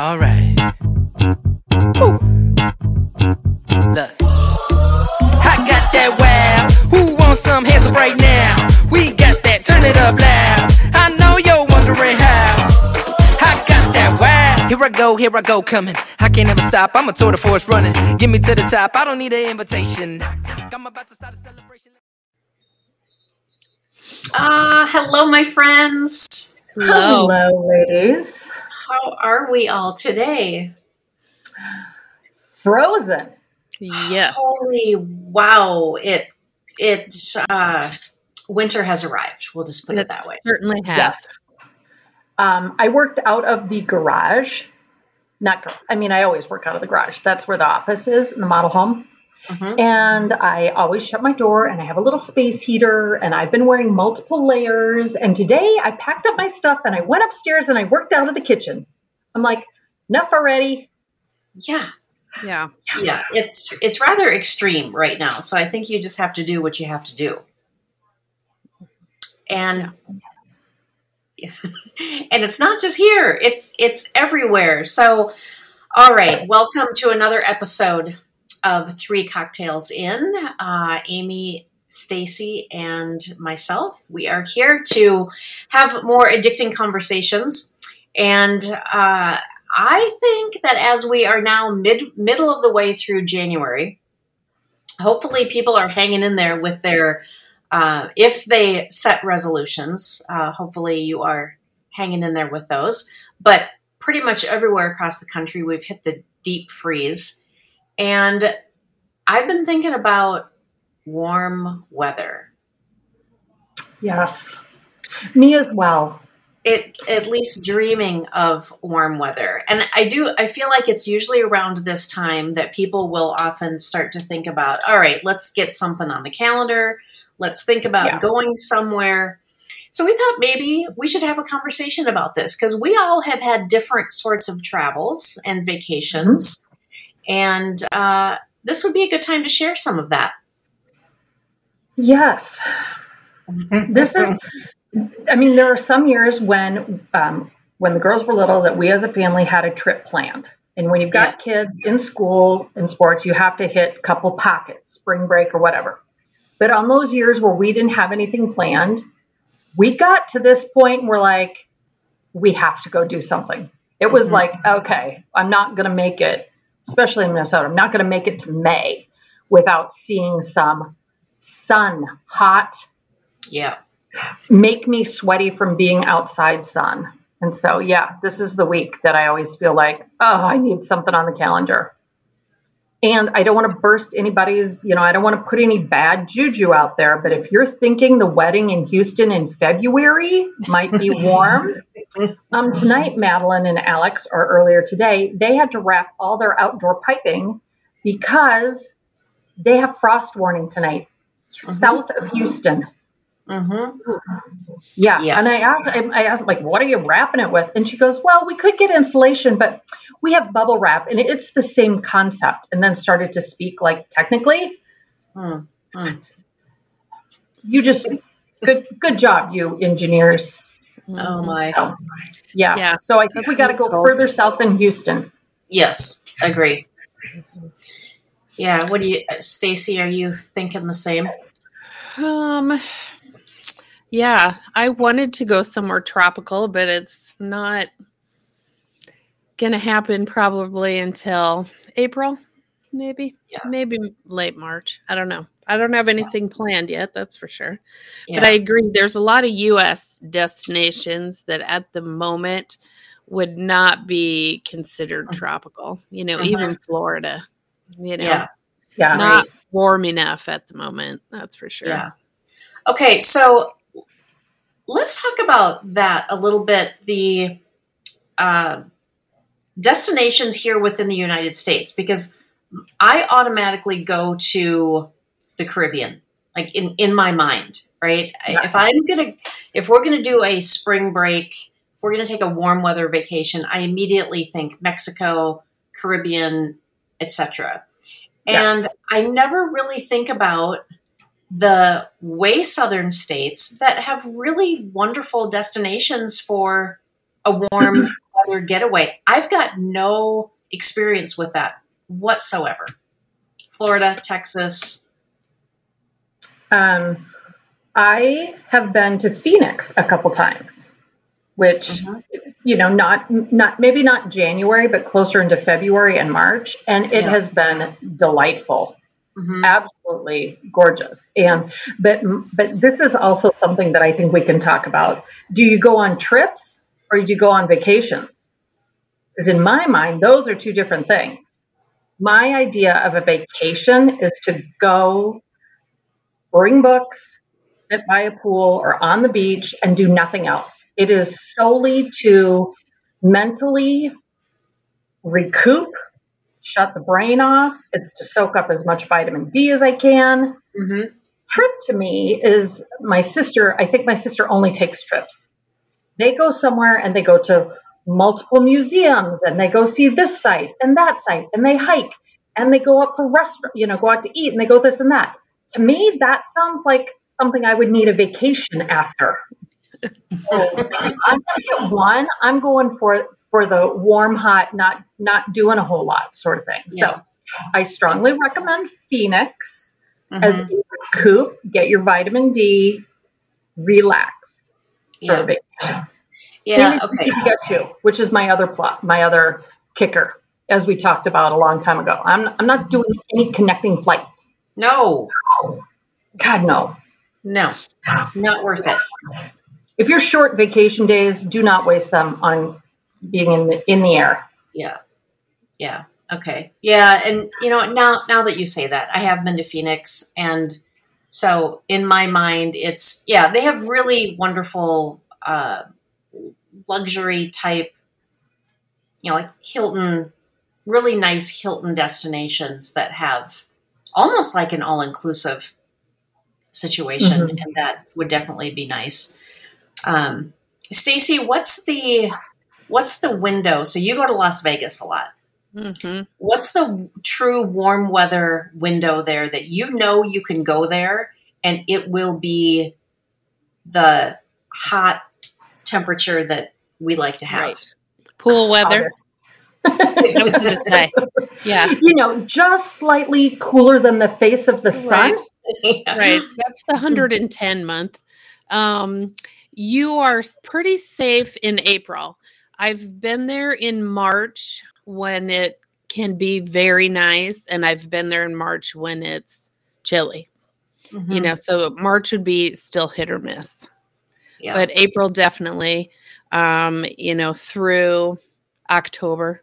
All right. Woo. Look. I got that wow. Who wants some hands up right now? We got that. Turn it up loud. I know you're wondering how. I got that wow. Here I go, here I go, coming. I can't ever stop. I'm a tour de force running. Get me to the top. I don't need an invitation. I'm about to start a celebration. Uh, hello, my friends. Hello. Hello, ladies. How are we all today? Frozen. Yes. Holy wow! It it uh, winter has arrived. We'll just put it that way. certainly has. Yes. Um, I worked out of the garage. Not, I mean, I always work out of the garage. That's where the office is in the model home. Mhm. And I always shut my door and I have a little space heater and I've been wearing multiple layers. And today I packed up my stuff and I went upstairs and I worked out of the kitchen. I'm like, enough already. Yeah, Yeah. yeah. It's it's rather extreme right now. So I think you just have to do what you have to do. And and it's not just here. It's it's everywhere. So all right, welcome to another episode of Three Cocktails In. Uh, Amy, Stacy, and myself. We are here to have more addicting conversations. And uh, I think that as we are now mid middle of the way through January, hopefully people are hanging in there with their uh, if they set resolutions. Uh, hopefully you are hanging in there with those. But pretty much everywhere across the country, we've hit the deep freeze, and I've been thinking about warm weather. Yes. Me as well. it at least dreaming of warm weather and i do i feel like it's usually around this time that people will often start to think about all right let's get something on the calendar let's think about Yeah. going somewhere so we thought maybe we should have a conversation about this because we all have had different sorts of travels and vacations mm-hmm. And uh, this would be a good time to share some of that. Yes. this is i mean there are some years when um, when the girls were little that we as a family had a trip planned. And when you've got kids in school in sports you have to hit a couple pockets spring break or whatever. But on those years where we didn't have anything planned we got to this point and we're like we have to go do something. It was Mhm. like okay i'm not going to make it especially in minnesota i'm not going to make it to may without seeing some sun hot yeah make me sweaty from being outside sun. And so, yeah, this is the week that I always feel like, oh, I need something on the calendar. And I don't want to burst anybody's, you know, I don't want to put any bad juju out there. But if you're thinking the wedding in Houston in February might be warm, um, tonight, Madeline and Alex, or earlier today, they had to wrap all their outdoor piping because they have frost warning tonight, south of Houston. mm-hmm. Yeah. Yeah. And I asked, I asked, like, what are you wrapping it with? And she goes, well, we could get insulation, but we have bubble wrap and it's the same concept. And then started to speak like technically. Mm, mm. You just, good, good job, you engineers. oh my So, yeah. Yeah. So I think we got to go further south than Houston. Yes, agree. Yeah, what do you, Stacy? Are you thinking the same? Um yeah, I wanted to go somewhere tropical, but it's not going to happen probably until April, maybe. Yeah. Maybe late March. I don't know. I don't have anything planned yet, that's for sure. Yeah. But I agree there's a lot of US destinations that at the moment would not be considered tropical. You know, Mhm. even Florida. You know, Yeah. Yeah. not warm enough at the moment. That's for sure. Yeah. Okay, so let's talk about that a little bit. The uh, destinations here within the United States, because I automatically go to the Caribbean, like in in my mind, right? If I'm gonna, if we're gonna do a spring break, if we're gonna take a warm weather vacation, I immediately think Mexico, Caribbean, etc. And Yes. I never really think about the way southern states that have really wonderful destinations for a warm weather getaway. I've got no experience with that whatsoever. Florida, Texas. Um, I have been to Phoenix a couple times, which Mhm. you know, not not maybe not January, but closer into February and March, and it Yeah. has been delightful. Mhm. absolutely gorgeous and but but this is also something that i think we can talk about do you go on trips or do you go on vacations because in my mind those are two different things my idea of a vacation is to go bring books sit by a pool or on the beach and do nothing else it is solely to mentally recoup shut the brain off. It's to soak up as much vitamin D as I can. Mhm. Trip to me is my sister, I think my sister only takes trips. They go somewhere and they go to multiple museums and they go see this site and that site and they hike and they go up for restaurant, you know, go out to eat and they go this and that. To me, that sounds like something I would need a vacation after. So, I'm gonna get one. I'm going for for the warm, hot, not not doing a whole lot sort of thing. Yeah. So I strongly recommend Phoenix as Mhm. a recoup, get your vitamin D, relax of vacation. Yeah. Okay. to get to, which is my other plot, my other kicker, as we talked about a long time ago. I'm I'm not doing any connecting flights. No. God no. No. Not worth it. If you're short vacation days, do not waste them on being in the in the air. Yeah. Yeah. Okay. Yeah, and you know, now now that you say that, I have been to Phoenix and so in my mind it's yeah, they have really wonderful uh luxury type you know, like Hilton really nice Hilton destinations that have almost like an all-inclusive situation Mhm. and that would definitely be nice. Um Stacy, what's the what's the window? So you go to Las Vegas a lot. Hmm What's the true warm weather window there that you know you can go there and it will be the hot temperature that we like to have? Right. Pool weather. I was going to say. Yeah. you know, just slightly cooler than the face of the sun. Right. right that's the 110 month um you are pretty safe in april i've been there in march when it can be very nice and i've been there in march when it's chilly Mhm. you know so march would be still hit or miss yeah. but april definitely um you know through october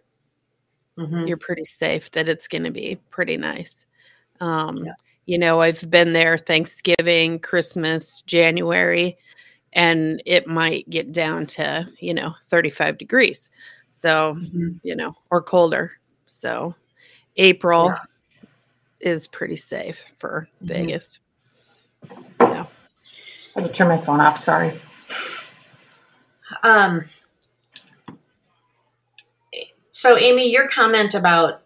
Mhm. you're pretty safe that it's going to be pretty nice. Um, Yeah. You know, I've been there Thanksgiving, Christmas, January, and it might get down to, you know, 35 degrees. So, Mhm. you know, or colder. So, April Yeah. is pretty safe for Mhm. Vegas. Yeah. I had to turn my phone off. Sorry. Um, so, Amy, your comment about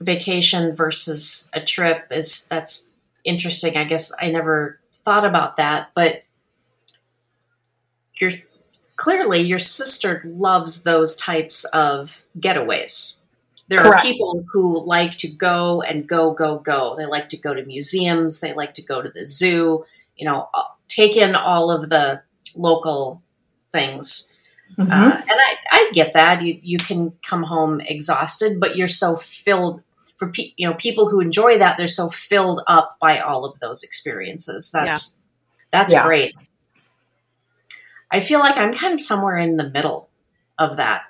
vacation versus a trip is that's interesting. I guess I never thought about that, but you're clearly your sister loves those types of getaways. There Correct. are people who like to go and go, go, go. They like to go to museums. They like to go to the zoo. You know, uh, take in all of the local things. Mhm. Uh, and I, I get that you you can come home exhausted, but you're so filled for pe- you know people who enjoy that. They're so filled up by all of those experiences. That's that's Yeah. great. I feel like I'm kind of somewhere in the middle of that.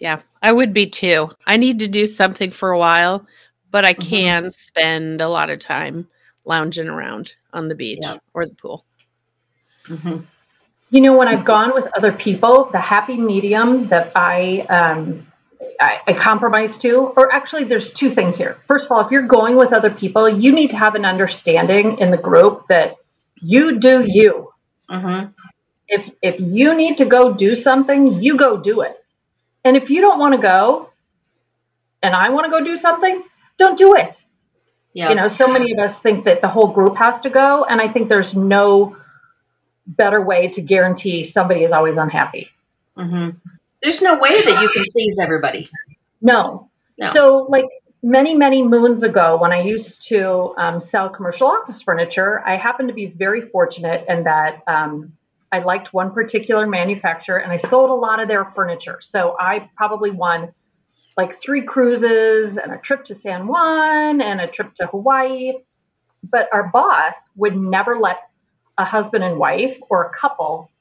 Yeah. I would be too. I need to do something for a while, but I Mhm. can spend a lot of time lounging around on the beach Yeah. or the pool. Mhm. You know, when I've gone with other people, the happy medium that I, um, I I compromise to, or actually, there's two things here. First of all, if you're going with other people, you need to have an understanding in the group that you do you. Mhm. If if you need to go do something, you go do it. And if you don't want to go, and I want to go do something, don't do it. Yeah. You know, so many of us think that the whole group has to go, and I think there's no better way to guarantee somebody is always unhappy. hmm there's no way that you can please everybody. No. No. So, like many, many moons ago, when I used to um, sell commercial office furniture, I happened to be very fortunate in that um, I liked one particular manufacturer and I sold a lot of their furniture. So, I probably won like three cruises and a trip to San Juan and a trip to Hawaii. But our boss would never let a husband and wife or a couple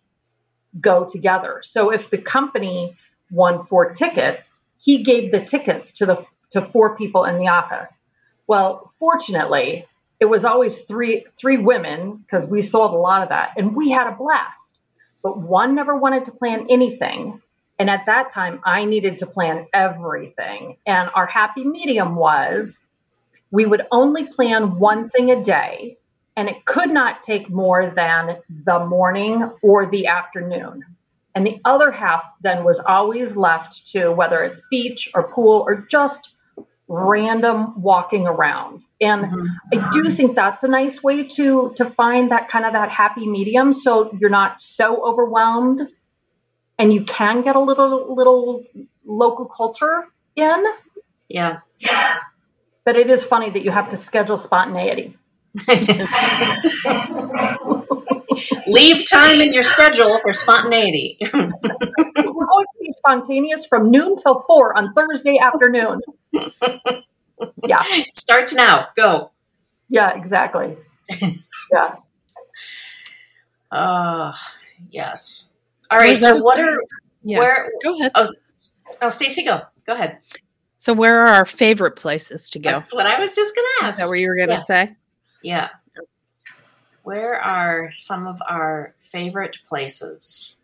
go together. So if the company won four tickets, he gave the tickets to the to four people in the office. Well, fortunately, it was always three three women because we sold a lot of that and we had a blast. But one never wanted to plan anything. And at that time, I needed to plan everything. And our happy medium was we would only plan one thing a day, and it could not take more than the morning or the afternoon. And the other half then was always left to whether it's beach or pool or just random walking around. And mm-hmm. I do mm-hmm. think that's a nice way to to find that kind of that happy medium so you're not so overwhelmed and you can get a little little local culture in. Yeah. Yeah. But it is funny that you have to schedule spontaneity. Leave time in your schedule for spontaneity. We're going to be spontaneous from noon till four on Thursday afternoon. Yeah, Starts now. Go. yeah, exactly. Yeah. Uh yes. All right. So what are Yeah. where Go ahead. oh oh Stacy go. Go ahead. So, where are our favorite places to go? That's what I was just gonna Is ask. that what you were going to Yeah. say? Yeah. Where are some of our favorite places?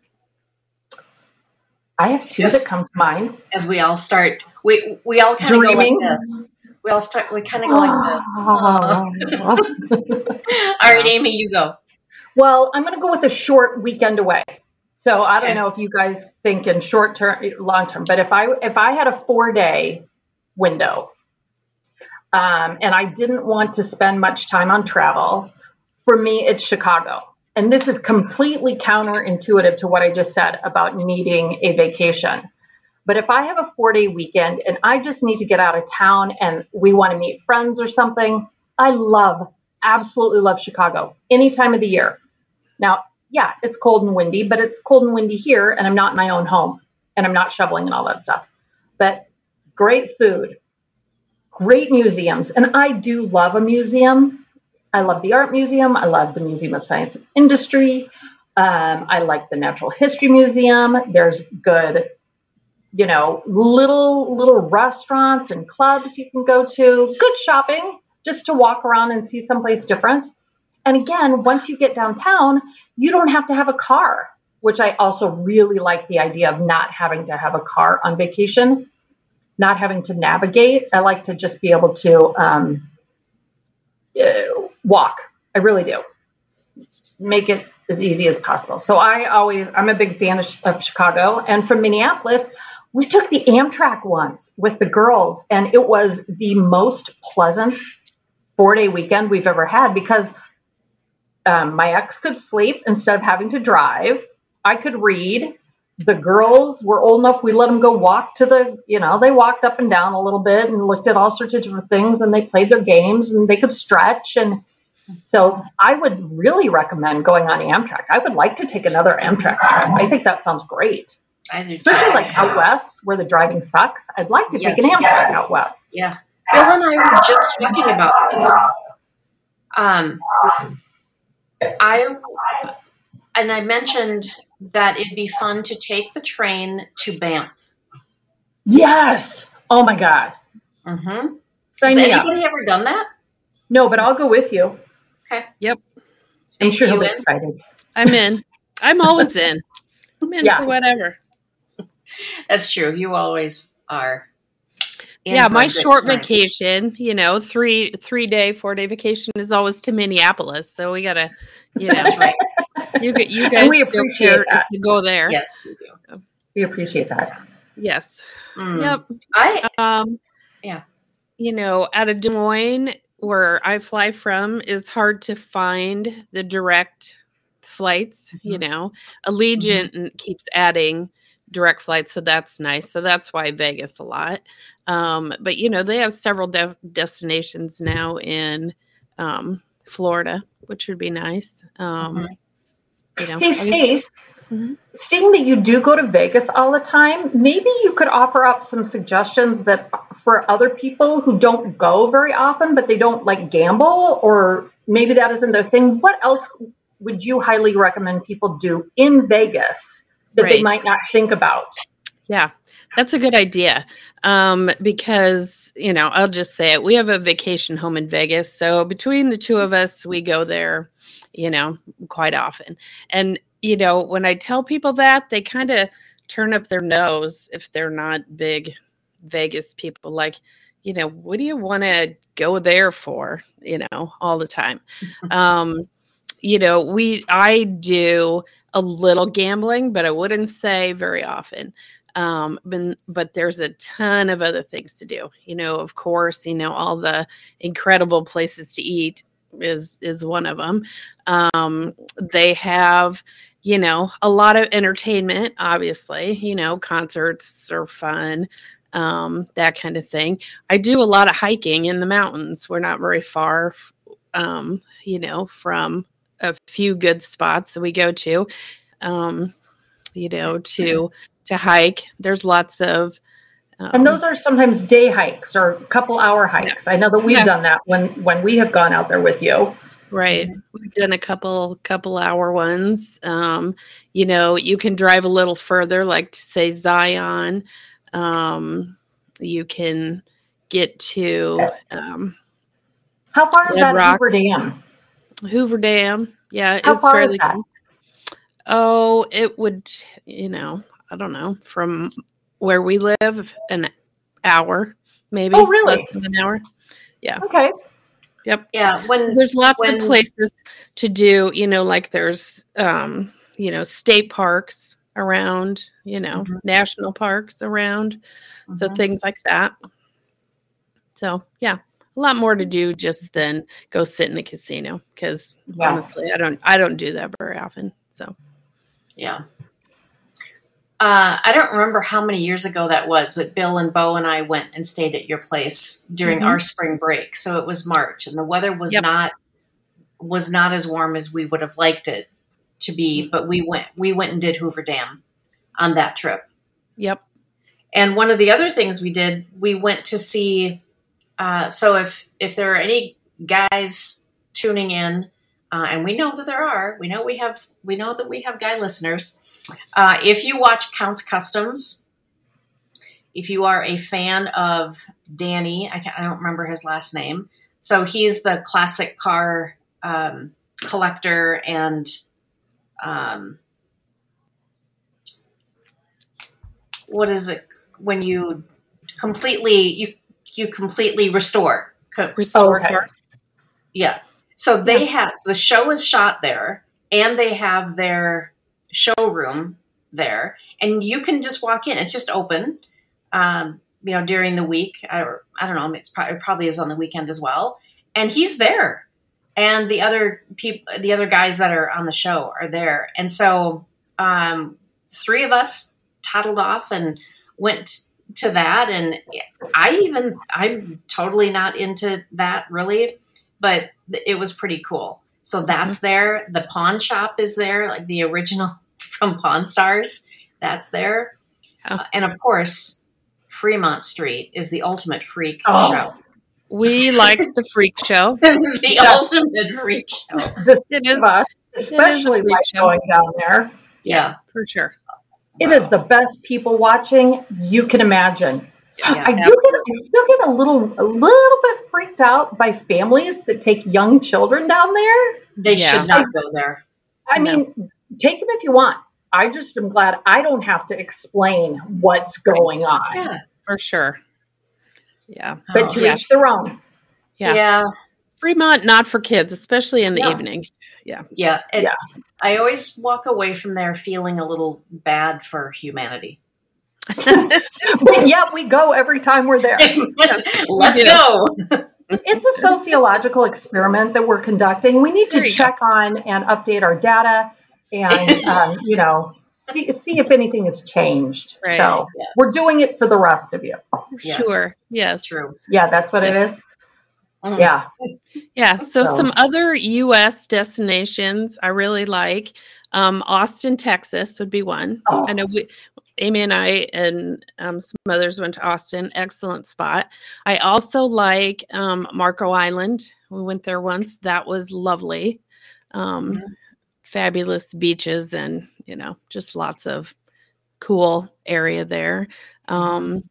I have two Yes. that come to mind. As we all start, we we all kind of go like this. We all start. We kind of go like this. All right, Amy, you go. well, I'm going to go with a short weekend away. So I don't Okay. know if you guys think in short term, long term, but if I if I had a four day window, um, and I didn't want to spend much time on travel, for me it's Chicago. And this is completely counterintuitive to what I just said about needing a vacation. But if I have a four day weekend and I just need to get out of town and we want to meet friends or something, I love, absolutely love Chicago any time of the year. Now, yeah, it's cold and windy, but it's cold and windy here and I'm not in my own home and I'm not shoveling and all that stuff. But great food, great museums. And I do love a museum. I love the art museum. I love the Museum of Science and Industry. Um, I like the Natural History Museum. There's good, you know, little little restaurants and clubs you can go to. Good shopping, just to walk around and see someplace different. And again, once you get downtown, you don't have to have a car, which I also really like the idea of not having to have a car on vacation, not having to navigate. I like to just be able to um, walk. I really do. Make it as easy as possible. So I always, I'm a big fan of, Chicago. And from Minneapolis, we took the Amtrak once with the girls, and it was the most pleasant four day weekend we've ever had because um, my ex could sleep instead of having to drive. I could read. The girls were old enough. We let them go walk to the, you know, they walked up and down a little bit and looked at all sorts of different things and they played their games and they could stretch. And so I would really recommend going on Amtrak. I would like to take another Amtrak trip. I think that sounds great, especially like out west where the driving sucks. I'd like to take an Yes. Amtrak out west. Yeah. Bill and I were just talking about this. Um, I and I mentioned that it'd be fun to take the train to Banff. Yes. Oh my God. Mm-hmm. Sign Has me up. anybody ever done that? No, but I'll go with you. Okay. Yep. I'm sure he'll be in? excited. I'm in. I'm always in. I'm in Yeah. for whatever. That's true. You always are. in yeah, my short time. vacation, you know, three three day, four day vacation is always to Minneapolis. So we gotta, you know, That's right. you g- you guys we appreciate that. if you go there. Yes, we do. We appreciate that. Yes. Mm. Yep. I Um, Yeah. You know, out of Des Moines, where I fly from, is hard to find the direct flights. You Mm-hmm. know, Allegiant keeps adding direct flights, so that's nice. So that's why Vegas a lot. Um, but you know, they have several de- destinations now in um, Florida, which would be nice. Um, Mhm. You know, Hey, Stace. Seeing that you do go to Vegas all the time, maybe you could offer up some suggestions that for other people who don't go very often, but they don't like gamble, or maybe that isn't their thing. What else would you highly recommend people do in Vegas that they might not think about? Yeah, that's a good idea. Um, because, you know, I'll just say it. We have a vacation home in Vegas. So between the two of us, we go there, you know, quite often. And, you know, when I tell people that, they kind of turn up their nose if they're not big Vegas people. Like, you know, what do you want to go there for, you know, all the time? um, you know, we, I do a little gambling, but I wouldn't say very often um but, but there's a ton of other things to do you know of course you know all the incredible places to eat is is one of them um they have you know a lot of entertainment obviously you know concerts are fun um that kind of thing i do a lot of hiking in the mountains we're not very far um you know from a few good spots that we go to um you know to to hike. There's lots of um, And those are sometimes day hikes or couple hour hikes. I know that we've Yeah. done that when when we have gone out there with you. Right. We've done a couple couple hour ones. Um, you know, you can drive a little further, like to say Zion. Um, you can get to um, How far is Red that Rock. Hoover Dam? Hoover Dam. Yeah, How it's far is that? close. Oh, it would, you know, I don't know, from where we live, an hour, maybe. Oh, really? Less than an hour. Yeah. Okay. Yeah, when there's lots when- of places to do you know like there's um you know state parks around you know Mhm. national parks around so Mhm. things like that so yeah a lot more to do just than go sit in a casino because Yeah. honestly i don't i don't do that very often so Yeah. Uh, I don't remember how many years ago that was, but Bill and Bo and I went and stayed at your place during Mhm. our spring break. So it was March, and the weather was Yep. not was not as warm as we would have liked it to be. But we went we went and did Hoover Dam on that trip. yep And one of the other things we did, we went to see. Uh, so if if there are any guys tuning in, uh, and we know that there are, we know we have, we know that we have guy listeners. Uh, if you watch Count's Kustoms, if you are a fan of Danny, I, can't, I don't remember his last name. So he's the classic car um, collector and um, what is it when you completely you you completely restore Co- restore Okay. cars. yeah so they have so the show is shot there and they have their showroom there and you can just walk in. It's just open um, you know during the week I, I don't know it's probably, it probably is on the weekend as well. And he's there. And the other people the other guys that are on the show are there. And so um, three of us toddled off and went to that. And i even i'm totally not into that really but it was pretty cool so that's there the pawn shop is there like the original from pawn stars that's there Oh. Uh, and of course fremont street is the ultimate freak Oh. show we like the freak show the Yes. ultimate freak show The it three is of us, especially freak like show. going down there. yeah for sure It is the best people watching you can imagine. Yeah. I do get, I still get a little, a little bit freaked out by families that take young children down there. they Yeah. should not go there I No. mean, take them if you want. I just am glad I don't have to explain what's going on. yeah for sure yeah But Oh. to Yeah. each their own. Yeah. yeah fremont not for kids especially in the No. evening Yeah, and Yeah. I always walk away from there feeling a little bad for humanity. But yet we go every time we're there. Let's do. go. it's a sociological experiment that we're conducting. We need to you check on and update our data and, um, you know, see, see if anything has changed. Right. So Yeah. we're doing it for the rest of you. Yes. Sure. Yes. True. Yeah, that's what it is. Mm. Yeah. Yeah. So, So- some other U.S. destinations I really like. Um, Austin, Texas would be one. Oh. I know we, Amy and I and um, some others went to Austin. Excellent spot. I also like um, Marco Island. We went there once. That was lovely. Um, Mhm. Fabulous beaches and you know just lots of cool area there. Um,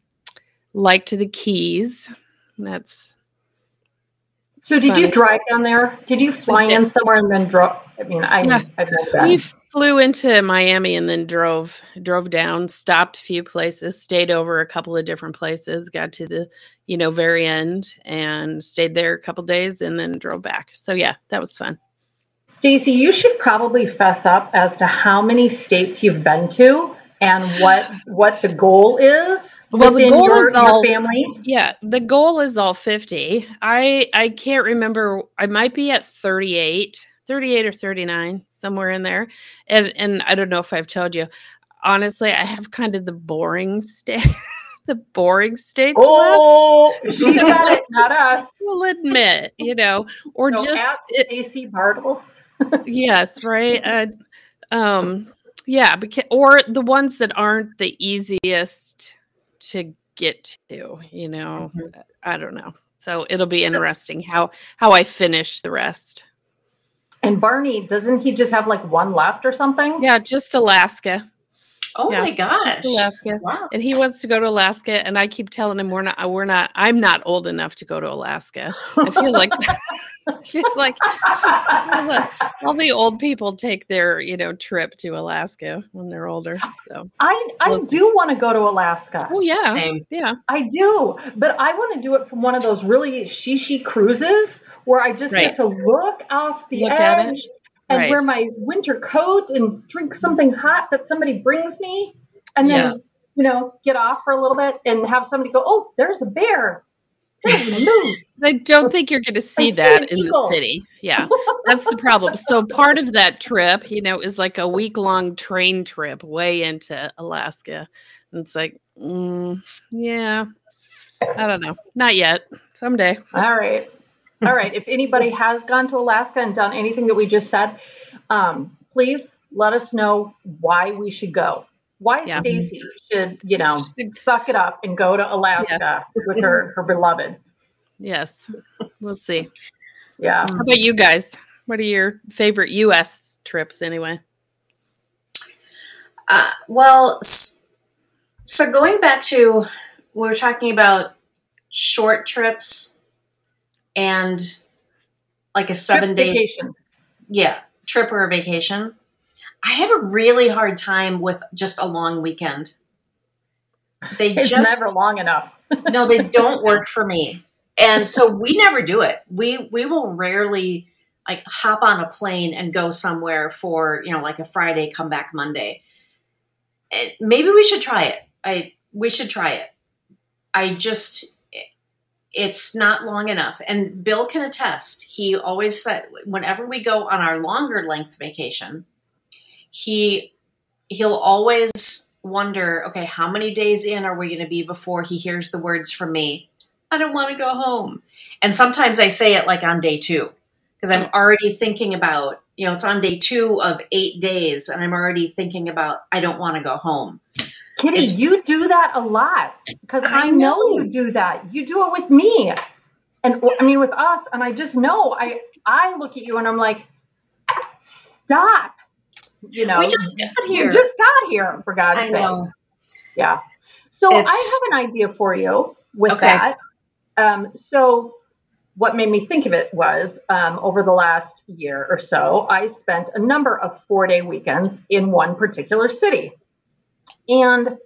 liked the Keys. That's So did you drive down there? Did you fly in somewhere and then drop? I mean, I, Yeah. I've never been. We flew into Miami and then drove drove down, stopped a few places, stayed over a couple of different places, got to the you know very end and stayed there a couple days and then drove back. So yeah, that was fun. Stacy, you should probably fess up as to how many states you've been to and what what the goal is Well, the goal your, is all- family. Yeah, the goal is all 50. I I can't remember. I might be at 38, 38 or 39, somewhere in there. And and I don't know if I've told you. Honestly, I have kind of the boring state the boring states left. Oh, she got it, not us. We'll admit, you know, or So just it- Stacy Bartles. yes, right. Uh, um, yeah, because or the ones that aren't the easiest to get to, you know. I don't know. So it'll be interesting how how I finish the rest. And Barney, doesn't he just have like one left or something? Yeah, just Alaska. Oh Yeah, my gosh. Just Alaska. Wow. And he wants to go to Alaska, and I keep telling him we're not. We're not. I'm not old enough to go to Alaska. I feel like. Like all the, all the old people take their you know trip to Alaska when they're older. So. I I do want to go to Alaska. Oh yeah. Same. Yeah. I do, but I want to do it from one of those really shishi cruises where I just Right. get to look off the Look edge and Right. wear my winter coat and drink something hot that somebody brings me, and then Yes. you know get off for a little bit and have somebody go, "Oh, there's a bear, there's a moose." I don't think you're going to see that in the city. Yeah, that's the problem. So part of that trip, you know, is like a week long train trip way into Alaska. And it's like, mm, yeah, I don't know, not yet. Someday. All right. All right. If anybody has gone to Alaska and done anything that we just said, um, please let us know why we should go. Why Yeah. Stacy should, you know, suck it up and go to Alaska with her her beloved. Yes, we'll see. Yeah. How about you guys? What are your favorite U.S. trips anyway? Uh, well, so going back to we were talking about short trips and like a seven Trip day vacation. yeah trip or a vacation. I have a really hard time with just a long weekend. They It's just never long enough. no, they don't work for me. And so we never do it. We we will rarely like hop on a plane and go somewhere for, you know, like a Friday, come back Monday. And maybe we should try it. I we should try it. I just it's not long enough. And Bill can attest. He always said whenever we go on our longer length vacation, he he'll always wonder, okay, how many days in are we going to be before he hears the words from me? I don't want to go home. And sometimes I say it like on day 2 because I'm already thinking about, you know, it's on day 2 of 8 days and I'm already thinking about I don't want to go home. Kitty, It's- you do that a lot because I I, know. know. you do that. You do it with me, and I mean with us. And I just know. I I look at you and I'm like, stop. You know, we just got here. we just got here for God's I sake. know. Yeah. So It's- I have an idea for you with Okay. that. Um, so what made me think of it was um, over the last year or so, I spent a number of four day weekends in one particular city. And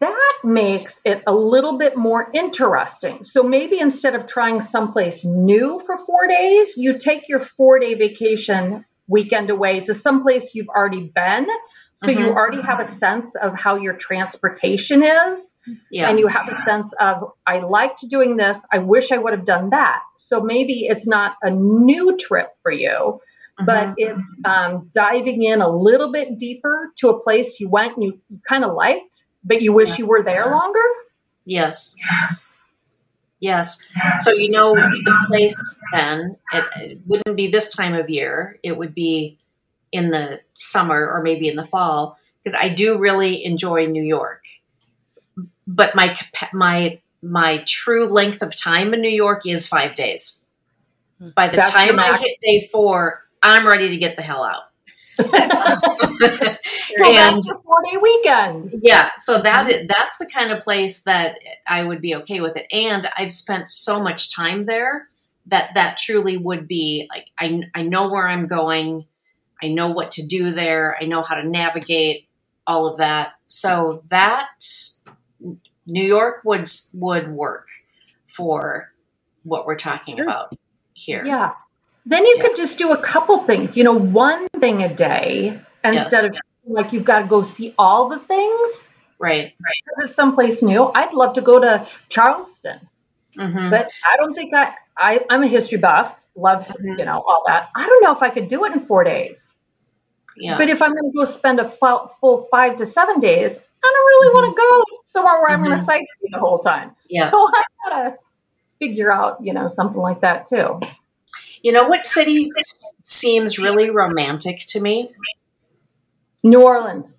that makes it a little bit more interesting. So maybe instead of trying someplace new for four days, you take your four day vacation weekend away to someplace you've already been. So you Mhm. already have a sense of how your transportation is Yeah. and you have a sense of I liked doing this, I wish I would have done that. So maybe it's not a new trip for you, but it's um, diving in a little bit deeper to a place you went and you, you kind of liked, but you wish Yeah. you were there longer. Yes. Yes. So you know the place then it, it wouldn't be this time of year. It would be in the summer or maybe in the fall because I do really enjoy New York. But my my my true length of time in New York is 5 days. By the That's time I hit day 4, I'm ready to get the hell out. So And- that's your four day weekend. yeah so that is, that's the kind of place that i would be okay with it and i've spent so much time there that that truly would be like i, I know where i'm going i know what to do there i know how to navigate all of that so that new york would would work for what we're talking Sure. about here Yeah. Then you Yeah. could just do a couple things, you know, one thing a day instead Yes. of like you've got to go see all the things right because it's someplace new. I'd love to go to Charleston, hmm but I don't think I, I I'm a history buff, love, Mhm. you know, all that. I don't know if I could do it in four days. yeah But if I'm going to go spend a full five to seven days, I don't really want to go somewhere where I'm going to sightsee the whole time. yeah So I gotta figure out, you know, something like that too. You know what city seems really romantic to me New Orleans.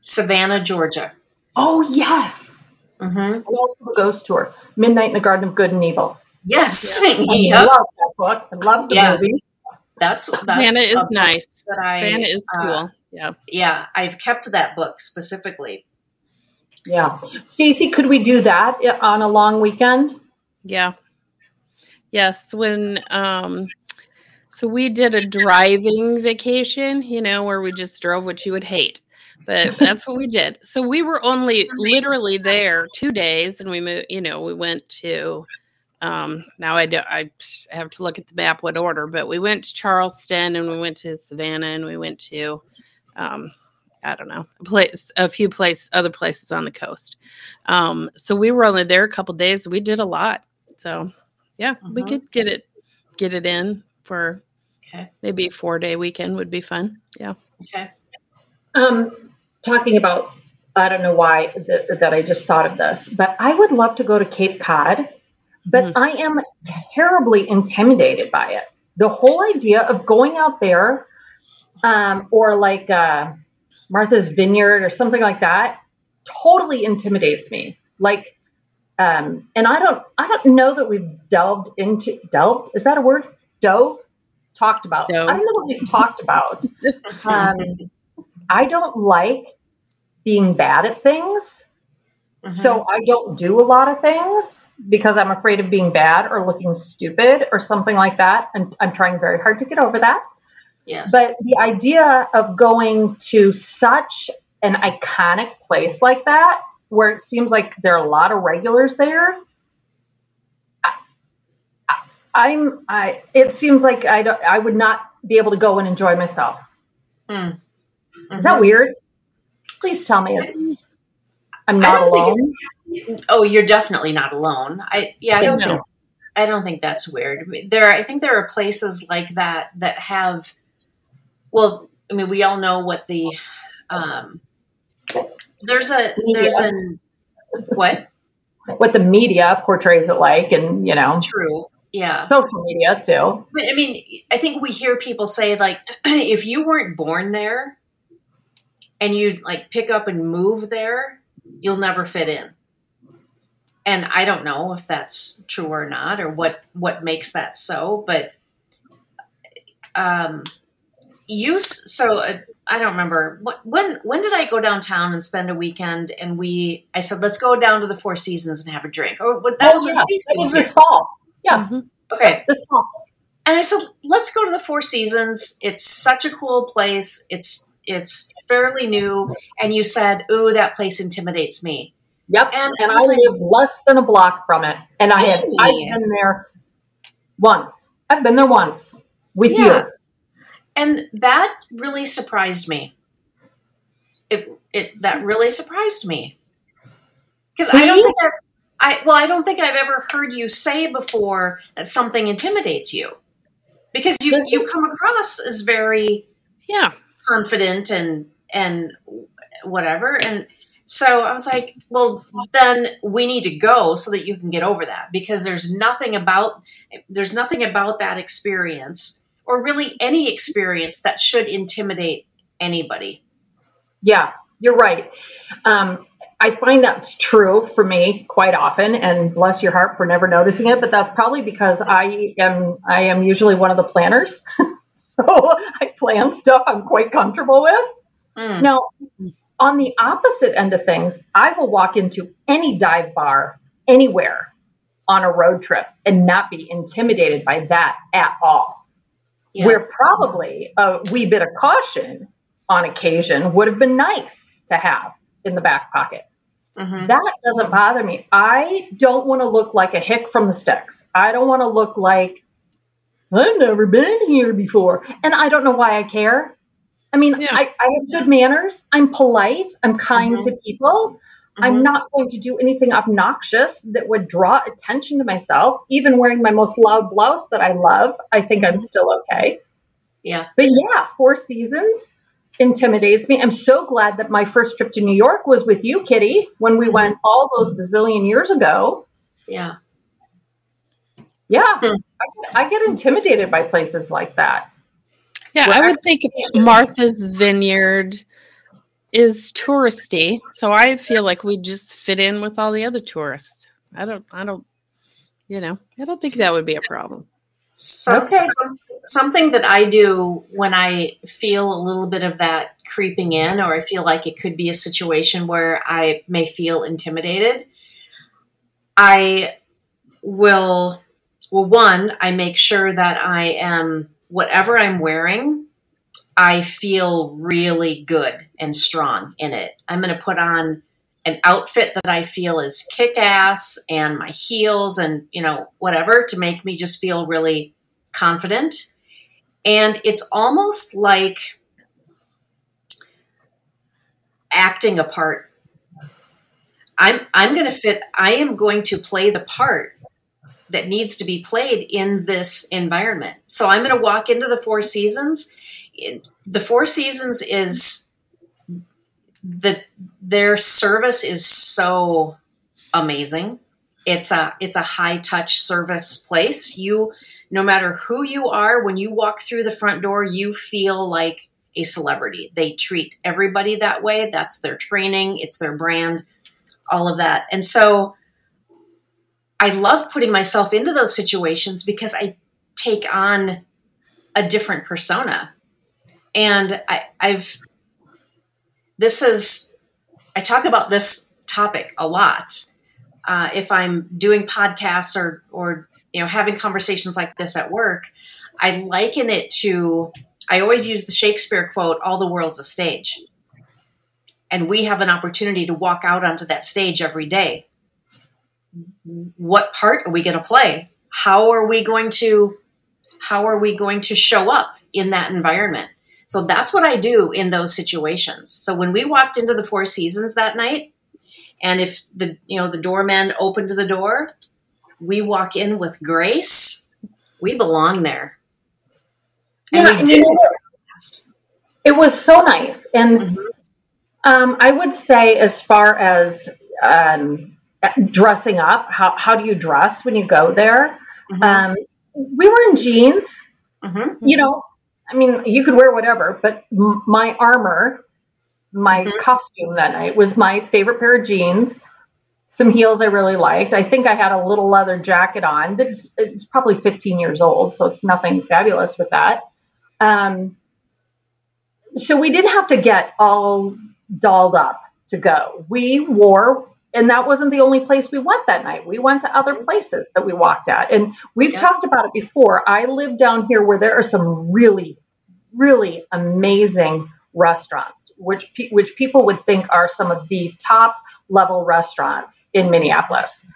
savannah georgia Oh yes. hmm And also the Ghost Tour, Midnight in the Garden of Good and Evil. Yes. I Yep. love that book. I love the Yeah. movie. That's that's Savannah is nice. That I Savannah is uh, cool. yeah. yeah, I've kept that book specifically. Yeah. Stacy, could we do that on a long weekend? Yeah. Yes, when um so we did a driving vacation, you know, where we just drove which you would hate. But that's what we did. So we were only literally there 2 days and we moved, you know, we went to um now I do I have to look at the map what order, but we went to Charleston and we went to Savannah and we went to um I don't know, a place a few place other places on the coast. Um so we were only there a couple days. We did a lot. So yeah, we Mhm. could get it get it in for Okay. maybe a four day weekend would be fun. Yeah. Okay. Um, talking about, I don't know why th- that I just thought of this, but I would love to go to Cape Cod, but Mhm. I am terribly intimidated by it. The whole idea of going out there, um, or like uh, Martha's Vineyard or something like that, totally intimidates me. Like, um, and I don't, I don't know that we've delved into delved. Is that a word? Dove. Talked about. Dove. I don't know what we've talked about. Um, I don't like being bad at things. Mhm. So I don't do a lot of things because I'm afraid of being bad or looking stupid or something like that. And I'm trying very hard to get over that. yes. But the idea of going to such an iconic place like that, where it seems like there are a lot of regulars there, I, I- I'm I. It seems like I don't. I would not be able to go and enjoy myself. Mm. Is that weird? Please tell me it's. I'm I not alone. Oh, you're definitely not alone. I yeah, I don't No. think I don't think that's weird. There, I think there are places like that that have. Well, I mean, we all know what the. Um, there's a there's a what What the media portrays it like, and you know, true yeah. social media too. But, I mean, I think we hear people say like, if you weren't born there, and you like pick up and move there, you'll never fit in. And I don't know if that's true or not, or what what makes that so. But um, you so uh, I don't remember when when did I go downtown and spend a weekend? And we I said let's go down to the Four Seasons and have a drink. Or what that was Oh, when yeah. Stacey That was was this fall. Yeah, Mhm. Okay, this fall. and I said, "Let's go to the Four Seasons. It's such a cool place. It's it's fairly new." And you said, "Ooh, that place intimidates me." Yep. And, And I I was like, live less than a block from it, and I had Really? I've been there once. I've been there once with Yeah. you. And that really surprised me. It it that really surprised me because I don't think I've, I well I don't think I've ever heard you say before that something intimidates you. because you This you come across as very Yeah. confident and and whatever and so i was like well then we need to go so that you can get over that because there's nothing about there's nothing about that experience or really any experience that should intimidate anybody Yeah, you're right. Um, I find that's true for me quite often, and bless your heart for never noticing it. But that's probably because I am I am usually one of the planners, so I plan stuff I'm quite comfortable with. Mm. Now, on the opposite end of things, I will walk into any dive bar anywhere on a road trip and not be intimidated by that at all. Yeah. Where probably a wee bit of caution on occasion would have been nice to have in the back pocket. Mhm. That doesn't bother me. I don't want to look like a hick from the sticks. I don't want to look like I've never been here before. And I don't know why I care. I mean, Yeah. I, I have good manners. I'm polite. I'm kind Mhm. to people. I'm Mhm. not going to do anything obnoxious that would draw attention to myself. Even wearing my most loud blouse that I love, I think I'm still okay. yeah But yeah, Four Seasons intimidates me. I'm so glad that my first trip to New York was with you, Kitty, when we went all those bazillion years ago. yeah Yeah, Hmm. I, get, I get intimidated by places like that. Yeah, Well, I would think Martha's Vineyard is touristy, so I feel like we just fit in with all the other tourists. I don't, I don't, you know, I don't think that would be a problem. Some, Okay. some- something that I do when I feel a little bit of that creeping in, or I feel like it could be a situation where I may feel intimidated, I will, well, one, I make sure that I am, whatever I'm wearing, I feel really good and strong in it. I'm going to put on an outfit that I feel is kick ass and my heels and, you know, whatever to make me just feel really confident. And it's almost like acting a part. I'm I'm going to fit I am going to play the part that needs to be played in this environment. So I'm going to walk into the Four Seasons. The Four Seasons is the their service is so amazing. It's a it's a high touch service place. You no matter who you are, when you walk through the front door, you feel like a celebrity. They treat everybody that way. That's their training, it's their brand, all of that. And so I love putting myself into those situations because I take on a different persona. And I, I've, this is, I talk about this topic a lot. Uh, if I'm doing podcasts or, or you know having conversations like this at work i liken it to i always use the shakespeare quote all the world's a stage. And we have an opportunity to walk out onto that stage every day. What part are we going to play? How are we going to how are we going to show up in that environment so that's what i do in those situations so when we walked into the four seasons that night and if the you know the doorman opened the door we walk in with grace, we belong there. And Yeah, we did it. It was so nice. And Mhm. um, I would say, as far as um, dressing up, how, how do you dress when you go there? Mhm. Um, we were in jeans. Mhm. you know, I mean, you could wear whatever, but m- my armor, my Mhm. costume that night was my favorite pair of jeans, some heels I really liked. I think I had a little leather jacket on. That's it's probably 15 years old, so it's nothing fabulous with that. Um, so we didn't have to get all dolled up to go. We wore, and that wasn't the only place we went that night. We went to other places that we walked at, and we've Yeah. talked about it before. I live down here where there are some really, really amazing restaurants, which pe- which people would think are some of the top level restaurants in Minneapolis,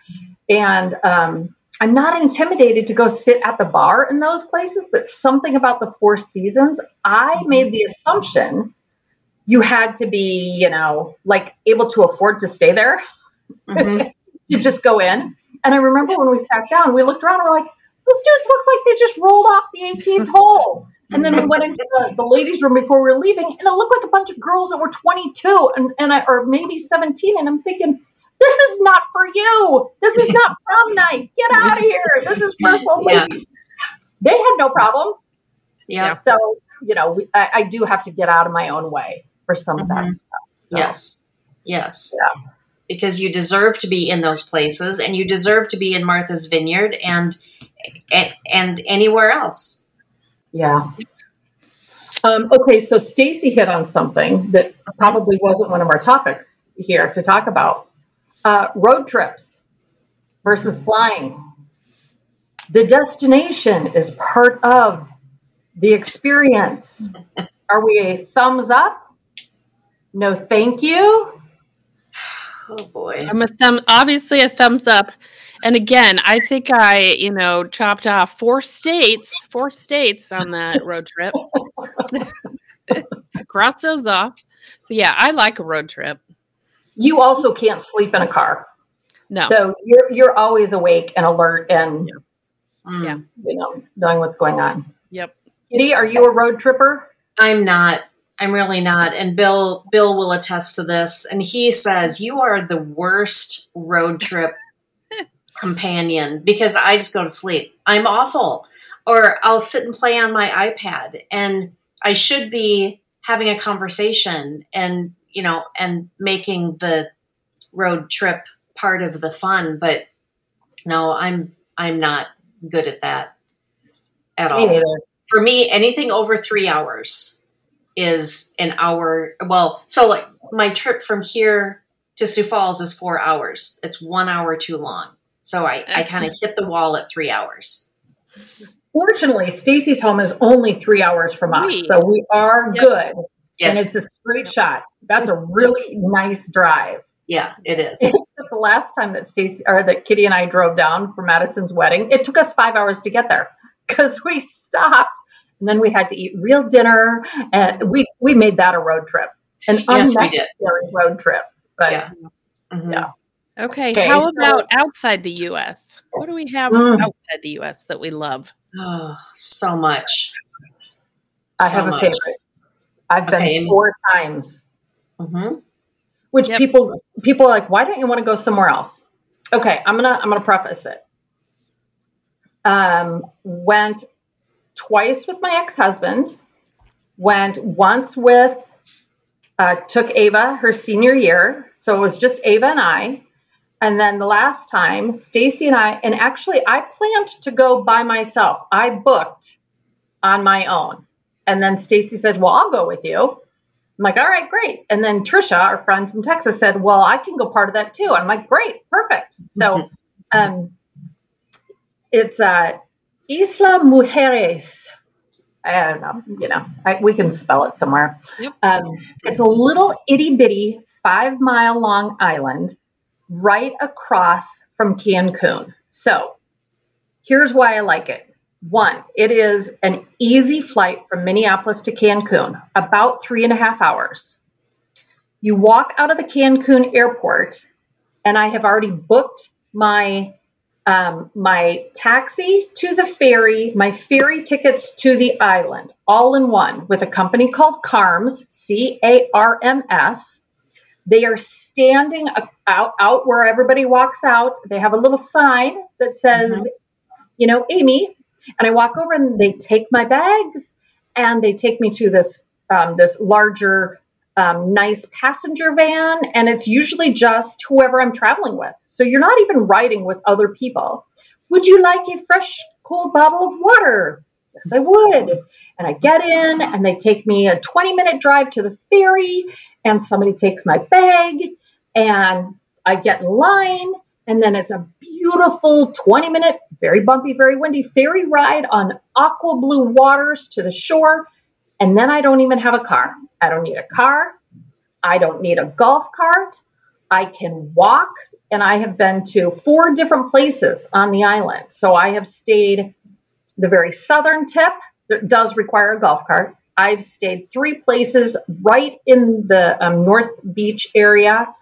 and um, I'm not intimidated to go sit at the bar in those places, but something about the Four Seasons, I made the assumption you had to be, you know, like able to afford to stay there Mhm. to just go in. And I remember when we sat down, we looked around and we're like, those dudes look like they just rolled off the 18th hole. And then we went into the, the ladies' room before we were leaving, and it looked like a bunch of girls that were 22 and, and I, or maybe 17. And I'm thinking, this is not for you. This is not prom night. Get out of here. This is for old Yeah. ladies. They had no problem. Yeah. So, you know, we, I, I do have to get out of my own way for some of that Mhm. stuff. So, Yes. Yes. Yeah. Because you deserve to be in those places and you deserve to be in Martha's Vineyard and and, and anywhere else. Yeah. Um, okay, so Stacy hit on something that probably wasn't one of our topics here to talk about. Uh, road trips versus flying. The destination is part of the experience. Are we a thumbs up? No, thank you. Oh boy. I'm a thumb, obviously a thumbs up. And again, I think I, you know, chopped off four states, four states on that road trip. Cross those off. So yeah, I like a road trip. You also can't sleep in a car, No, so you're you're always awake and alert and Mm. Yeah. you know knowing what's going on. yep. Kitty, are you a road tripper? I'm not. I'm really not. And Bill Bill will attest to this. And he says you are the worst road trip companion because I just go to sleep. I'm awful. Or I'll sit and play on my iPad and I should be having a conversation and you know and making the road trip part of the fun, but no, I'm I'm not good at that at all for me anything over three hours is an hour well so like my trip from here to sioux falls is four hours it's one hour too long so i, I kind of hit the wall at three hours Fortunately, Stacy's home is only three hours from us, Sweet. so we are Yep. good. And it's a straight shot. That's a really nice drive. yeah it is It the last time that Stacy or that Kitty and I drove down for Madison's wedding, it took us five hours to get there because we stopped and then we had to eat real dinner and we we made that a road trip, an Yes, we did. unnecessary road trip. But Yeah. Mhm. Yeah. Okay. Okay, How so- about outside the U.S.? What do we have Mm. outside the U.S. that we love? oh so much I So have a much. favorite. I've been Okay. four times. hmm which Yep. people people are like why don't you want to go somewhere else okay i'm gonna i'm gonna preface it um went twice with my ex-husband went once with uh, took ava her senior year so it was just ava and i and then the last time stacy and i and actually i planned to go by myself i booked on my own and then stacy said well i'll go with you I'm like, all right, great. And then Trisha, our friend from Texas, said, well, I can go part of that too. I'm like, great, perfect. So um, it's uh, Isla Mujeres. I don't know, you know, I, we can spell it somewhere. Yep. Um, it's a little itty bitty five mile long island right across from Cancun. So here's why I like it. One, it is an easy flight from Minneapolis to Cancun, about three and a half hours. You walk out of the Cancun airport, and I have already booked my um, my taxi to the ferry, my ferry tickets to the island, all in one, with a company called CARMS, C A R M S. They are standing out, out where everybody walks out. They have a little sign that says, you know, Amy, and I walk over and they take my bags and they take me to this um, this larger, um, nice passenger van, and it's usually just whoever I'm traveling with. So you're not even riding with other people. Would you like a fresh, cold bottle of water? Yes, I would. And I get in, and they take me a 20 minute drive to the ferry, and somebody takes my bag, and I get in line, and then it's a beautiful 20 minute, very bumpy, very windy ferry ride on aqua blue waters to the shore. And then I don't even have a car. I don't need a car. I don't need a golf cart. I can walk. And I have been to four different places on the island. So I have stayed the very southern tip that does require a golf cart. I've stayed three places right in the um, North Beach area.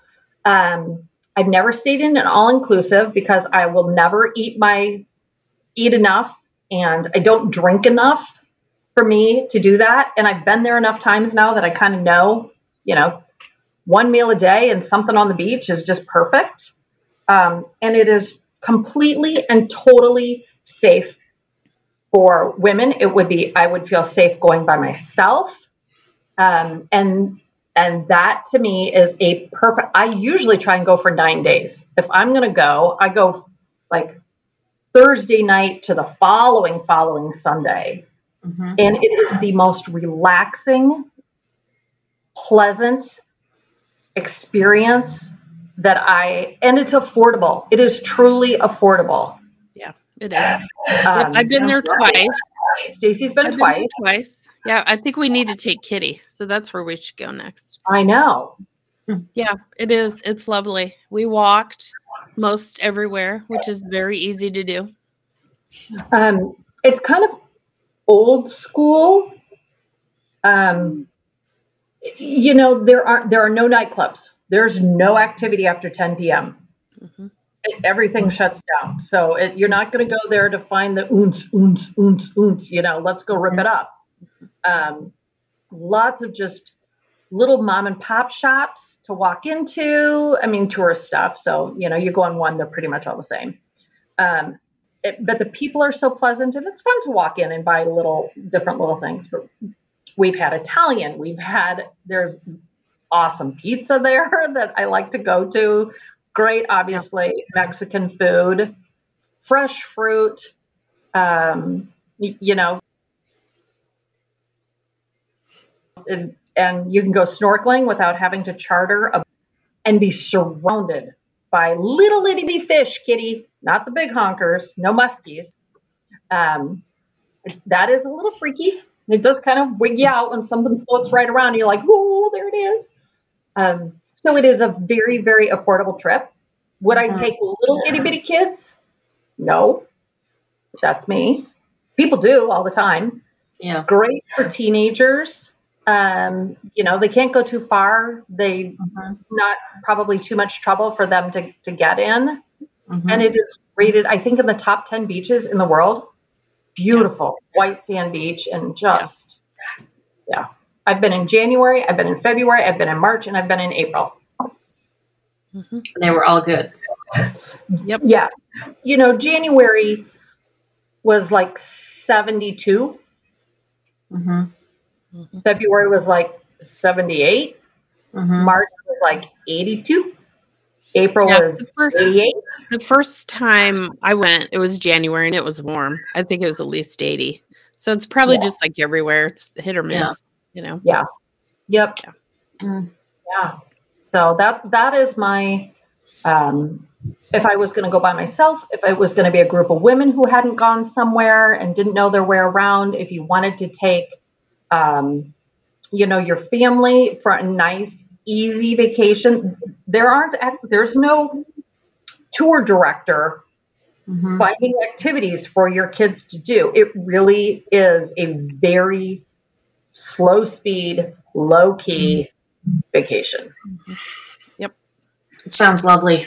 Um, I've never stayed in an all inclusive because I will never eat my eat enough and I don't drink enough for me to do that. And I've been there enough times now that I kind of know, you know, one meal a day and something on the beach is just perfect. Um, and it is completely and totally safe for women. It would be, I would feel safe going by myself. Um, and and that to me is a perfect i usually try and go for nine days if i'm going to go i go like thursday night to the following following sunday Mhm. and it is the most relaxing pleasant experience that i and it's affordable it is truly affordable Yeah, It is. Um, I've been there twice. stacy's been I've been twice twice. Yeah, I think we need to take Kitty. So that's where we should go next. i know Yeah, it is. It's lovely. We walked most everywhere, which is very easy to do. Um, it's kind of old school. Um, you know, there are there are no nightclubs. There's no activity after 10 p.m. Mhm. It- everything shuts down. So it, you're not going to go there to find the oons, oons, oons, oons. You know, let's go rip it up. Um, lots of just little mom and pop shops to walk into. I mean, tourist stuff. So you know, you go on one, they're pretty much all the same. Um, it, but the people are so pleasant and it's fun to walk in and buy little different little things. But we've had italian we've had there's awesome pizza there that i like to go to. Great obviously mexican food fresh fruit um, y- you know. And, and you can go snorkeling without having to charter a, and be surrounded by little itty bitty fish, kitty, not the big honkers, no muskies. Um, that is a little freaky. It does kind of wig you out when something floats right around. You're like, whoa, there it is. Um, so it is a very, very affordable trip. Would I Mhm. take little itty bitty kids? No, that's me. People do all the time Yeah. great for teenagers. Um, you know, they can't go too far. They Mhm. not probably too much trouble for them to, to get in. Mhm. And it is rated, I think, in the top 10 beaches in the world. Beautiful white sand beach and just, yeah. I've been in January, I've been in February, I've been in March, and I've been in April. Mhm. they were all good. Yep. Yes. You know, January was like 72, hmm Mhm. February was like 78. hmm March was like 82. April Yeah, was the first- 88. The first time I went, it was January and it was warm. I think it was at least 80. So it's probably Yeah. just like everywhere. It's hit or miss, Yeah. you know. Yeah. Yep. Mm. Yeah. So that that is my um if I was going to go by myself, if it was going to be a group of women who hadn't gone somewhere and didn't know their way around, if you wanted to take um you know your family for a nice easy vacation, there aren't there's no tour director hmm finding activities for your kids to do. It really is a very slow speed, low key vacation. Yep. It sounds lovely.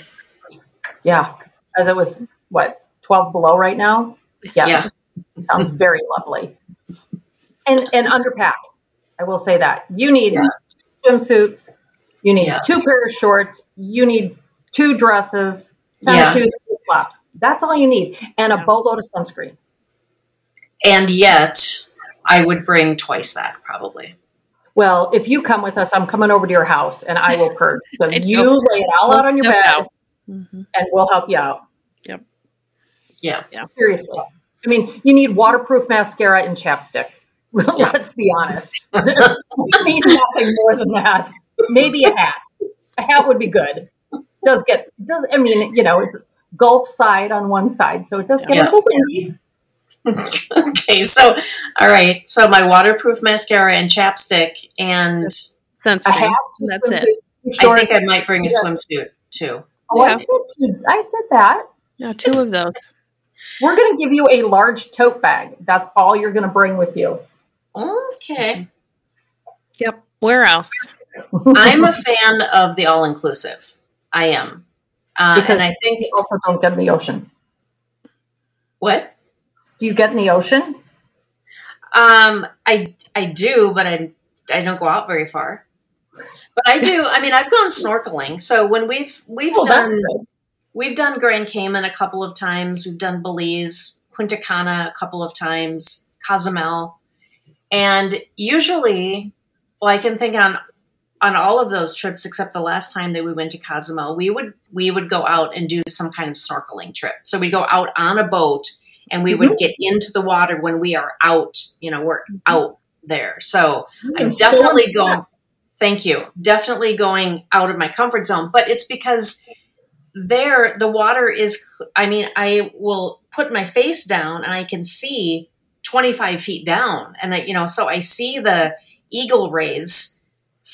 Yeah. As it was, what, 12 below right now? Yes. Yeah. It sounds very lovely. And and underpack. I will say that. You need Yeah. swimsuits, you need Yeah. two pair of shorts, you need two dresses, tennis Yeah. shoes, flip flops. That's all you need. And a boatload of sunscreen. And yet, I would bring twice that probably. Well, if you come with us, I'm coming over to your house and I will purge. So you lay it all out on your bed out. And mm-hmm. we'll help you out. Yep. Yeah. Yeah. Seriously. I mean, you need waterproof mascara and chapstick. Let's be honest. you need nothing more than that. Maybe a hat. A hat would be good. Does get does I mean, you know, it's Gulf side on one side, so it does get Yeah. a little windy. okay, so all right, so my waterproof mascara and chapstick, and A hat, two That's it. swimsuits, two I think I might bring a Yes. swimsuit too. Oh, I said two, I said that. No, two of those. We're going to give you a large tote bag. That's all you're going to bring with you. Okay, Yep. Where else? I'm a fan of the all inclusive. I am, uh, Because- and I think also don't get in the ocean. what Do you get in the ocean? Um, I I do, but I I don't go out very far. But I do. I mean, I've gone snorkeling. So when we've we've Oh, done we've done Grand Cayman a couple of times. We've done Belize, Punta Cana a couple of times, Cozumel, and usually, well, I can think on on all of those trips except the last time that we went to Cozumel, we would we would go out and do some kind of snorkeling trip. So we'd go out on a boat and we would mm-hmm. get into the water when we are out. You know, we're mm-hmm. out there. So I'm I'm so definitely going. Thank you. Definitely going out of my comfort zone, but it's because there the water is. I mean, I will put my face down and I can see 25 feet down, and I, you know, so I see the eagle rays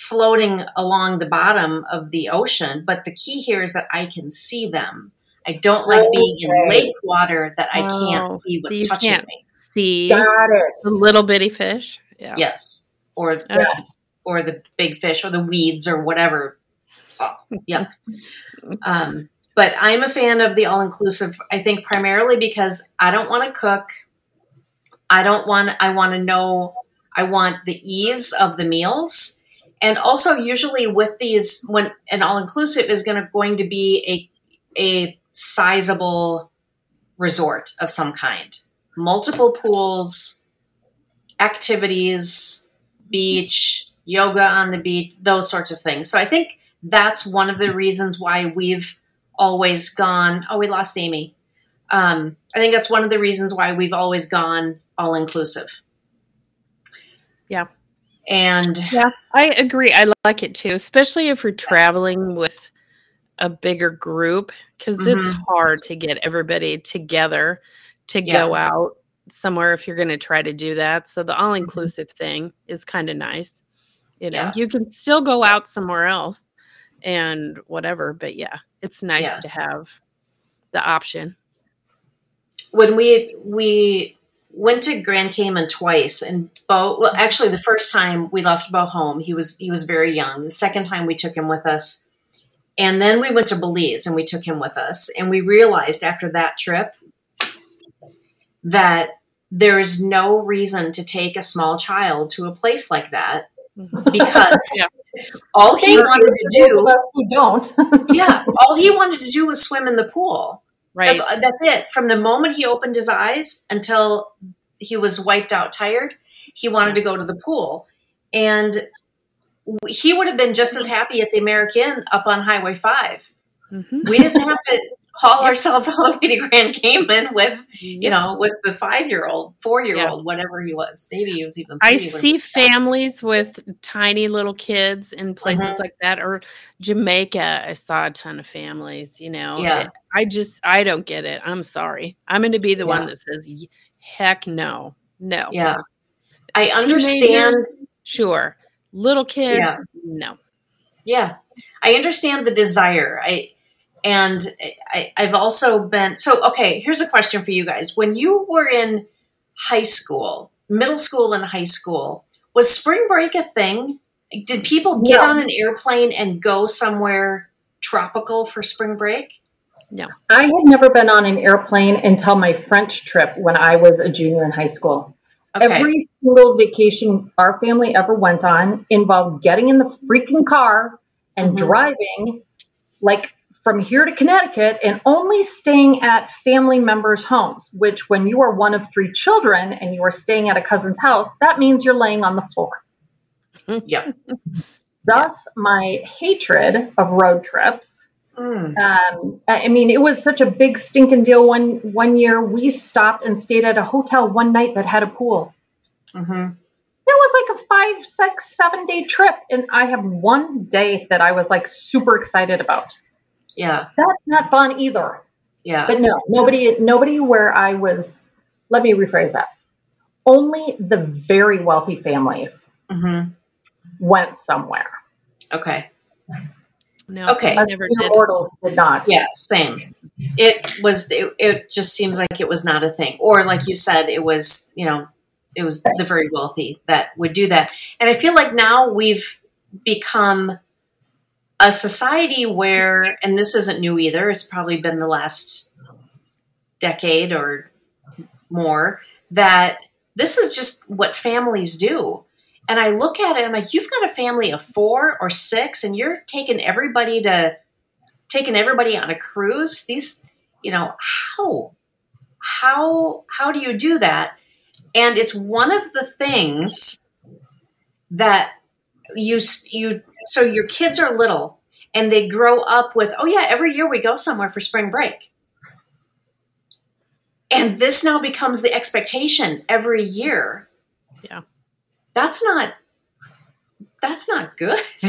floating along the bottom of the ocean. But the key here is that I can see them. I don't like being in lake water that I can't Oh, see what's you touching can't me. See Got it. the little bitty fish. Yeah. Yes, or Okay. Or the big fish or the weeds or whatever. Oh, yuck. um, but I'm a fan of the all inclusive. I think primarily because I don't want to cook. I don't want. I want to know. I want the ease of the meals, and also usually with these, when an all inclusive is going to going to be a a sizable resort of some kind, multiple pools, activities, beach, yoga on the beach, those sorts of things. So I think that's one of the reasons why we've always gone. Oh, we lost Amy. Um, I think that's one of the reasons why we've always gone all inclusive. Yeah. And yeah, I agree. I like it too, especially if you're traveling with a bigger group because it's Mhm. hard to get everybody together to Yeah. go out somewhere if you're going to try to do that. So the all inclusive thing is kind of nice. You know, Yeah. you can still go out somewhere else and whatever, but yeah, it's nice Yeah. to have the option. when we we went to Grand Cayman twice, and Bo. Well, actually, the first time we left Bo home, he was he was very young. The second time we took him with us, and then we went to Belize and we took him with us, and we realized after that trip that there is no reason to take a small child to a place like that because Yeah. all he Thank wanted to for those of do, who don't. yeah, all he wanted to do was swim in the pool. Right. That's, that's it. From the moment he opened his eyes until he was wiped out tired, he wanted to go to the pool. And he would have been just as happy at the AmericInn up on Highway 5. Mhm. We didn't have to haul ourselves all the way to Grand Cayman with, you know, with the five year old, four year old, whatever he was. Maybe he was even I see families with tiny little kids in places Mhm. like that, or Jamaica. I saw a ton of families. You know, Yeah. I just I don't get it. I'm sorry. I'm going to be the Yeah. one that says, "Heck no, no." Yeah. I understand. Sure, little kids, Yeah. no. Yeah, I understand the desire. I and I, I've also been so okay. Here's a question for you guys: When you were in high school, middle school, and high school, was spring break a thing? Did people get No. on an airplane and go somewhere tropical for spring break? No. I had never been on an airplane until my French trip when I was a junior in high school. Okay, Every single vacation our family ever went on involved getting in the freaking car and Mhm. driving like from here to Connecticut and only staying at family members' homes, which when you are one of three children and you are staying at a cousin's house, that means you're laying on the floor. Yep. Thus, my hatred of road trips. Mm. Um, I I mean, it was such a big stinking deal. One one year, we stopped and stayed at a hotel one night that had a pool. Mm-hmm That was like a five, six, seven day trip, and I have one day that I was like super excited about. Yeah, That's not fun either. yeah. But no, nobody, nobody where I was. Let me rephrase that. Only the very wealthy families hmm went somewhere. Okay. No, Okay. Us never did. mortals did not. Yeah, same. It was. It, it just seems like it was not a thing, or like you said, it was. You know, it was the very wealthy that would do that, and I feel like now we've become a society where, and this isn't new either. It's probably been the last decade or more that this is just what families do. And I look at it, I'm like, you've got a family of four or six, and you're taking everybody to taking everybody on a cruise. These, you know, how how how do you do that? And it's one of the things that you you so your kids are little and they grow up with, oh yeah, every year we go somewhere for spring break. And this now becomes the expectation every year. Yeah. That's not that's not good.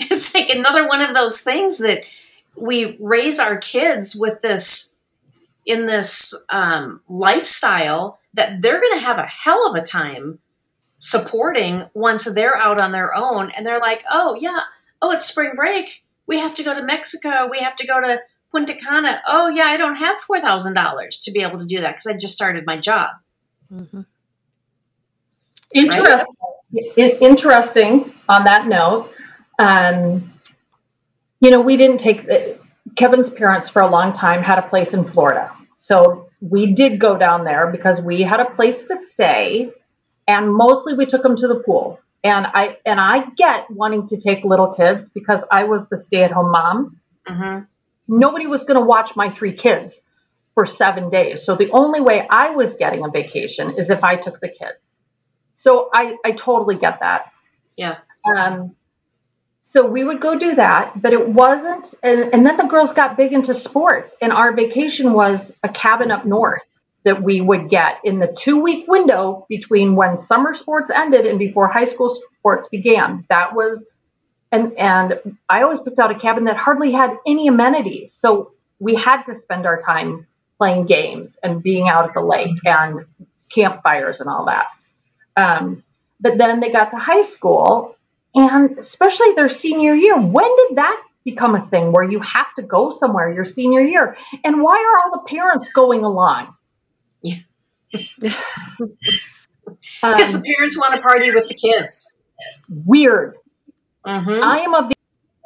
it's like another one of those things that we raise our kids with this in this um, lifestyle that they're going to have a hell of a time supporting once they're out on their own and they're like oh yeah oh it's spring break we have to go to mexico we have to go to punta cana oh yeah i don't have $4000 to be able to do that because i just started my job Mm-hmm. Interesting. I- Interesting on that note. Um, you know, we didn't take the, Kevin's parents for a long time had a place in Florida. So we did go down there because we had a place to stay and mostly we took them to the pool. And I and I get wanting to take little kids because I was the stay-at-home mom. mm-hmm. Nobody was going to watch my three kids for 7 days. So the only way I was getting a vacation is if I took the kids. So I I totally get that. yeah Um, so we would go do that, but it wasn't. And, and then the girls got big into sports, and our vacation was a cabin up north that we would get in the two week window between when summer sports ended and before high school sports began. That was, and and I always picked out a cabin that hardly had any amenities, so we had to spend our time playing games and being out at the lake and campfires and all that. Um, but then they got to high school and especially their senior year. When did that become a thing where you have to go somewhere your senior year? And why are all the parents going along? Yeah. Um, because the parents want to party with the kids weird. mm-hmm. I am of the,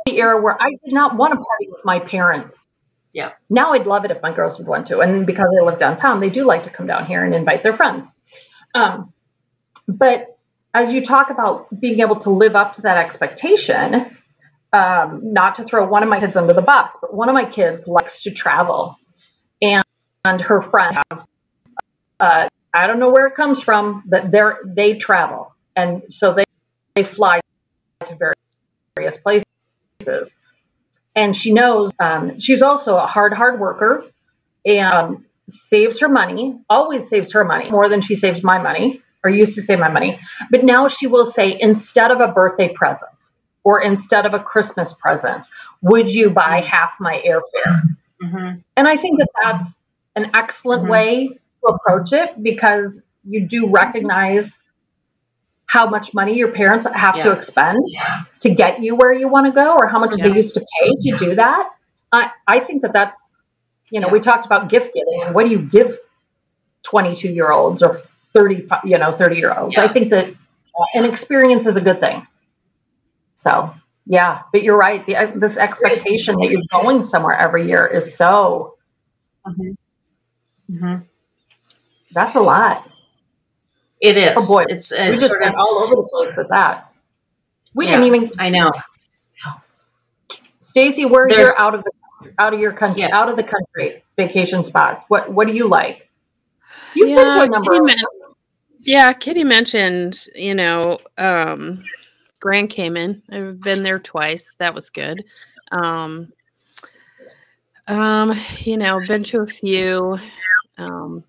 the era where I did not want to party with my parents. Yeah. Now I'd love it if my girls would want to. And because I live downtown, they do like to come down here and invite their friends. Um, but as you talk about being able to live up to that expectation, um, not to throw one of my kids under the bus, but one of my kids likes to travel, and, and her friend have, uh, I don't know where it comes from, but they they travel, and so they they fly to various places, and she knows um, she's also a hard hard worker, and um, saves her money, always saves her money more than she saves my money or used to save my money. But now she will say, instead of a birthday present or instead of a Christmas present, would you buy half my airfare? Mm-hmm. And I think that that's an excellent Mhm. way approach it because you do recognize how much money your parents have to Yeah. expend to get you where you want to go or how much Yeah. they used to pay to do that. I, I think that that's, you know, Yeah. we talked about gift giving and what do you give 22 year olds or 35, you know, 30 year olds? I think that uh, an experience is a good thing. So, yeah, but you're right. The, uh, this expectation that you're going somewhere every year is so, Mm-hmm. That's a lot. It is. Oh, boy. it's We just sort of. all over the place with that. We Yeah. didn't even, I know. Stacy, where There's- you're out of the, out of your country, Yeah. out of the country vacation spots. What, what do you like? You've been to Yeah, a number Kitty of men- Yeah, Kitty mentioned, you know, um, Grand Cayman. I've been there twice. That was good. Um, um, you know, been to a few, um,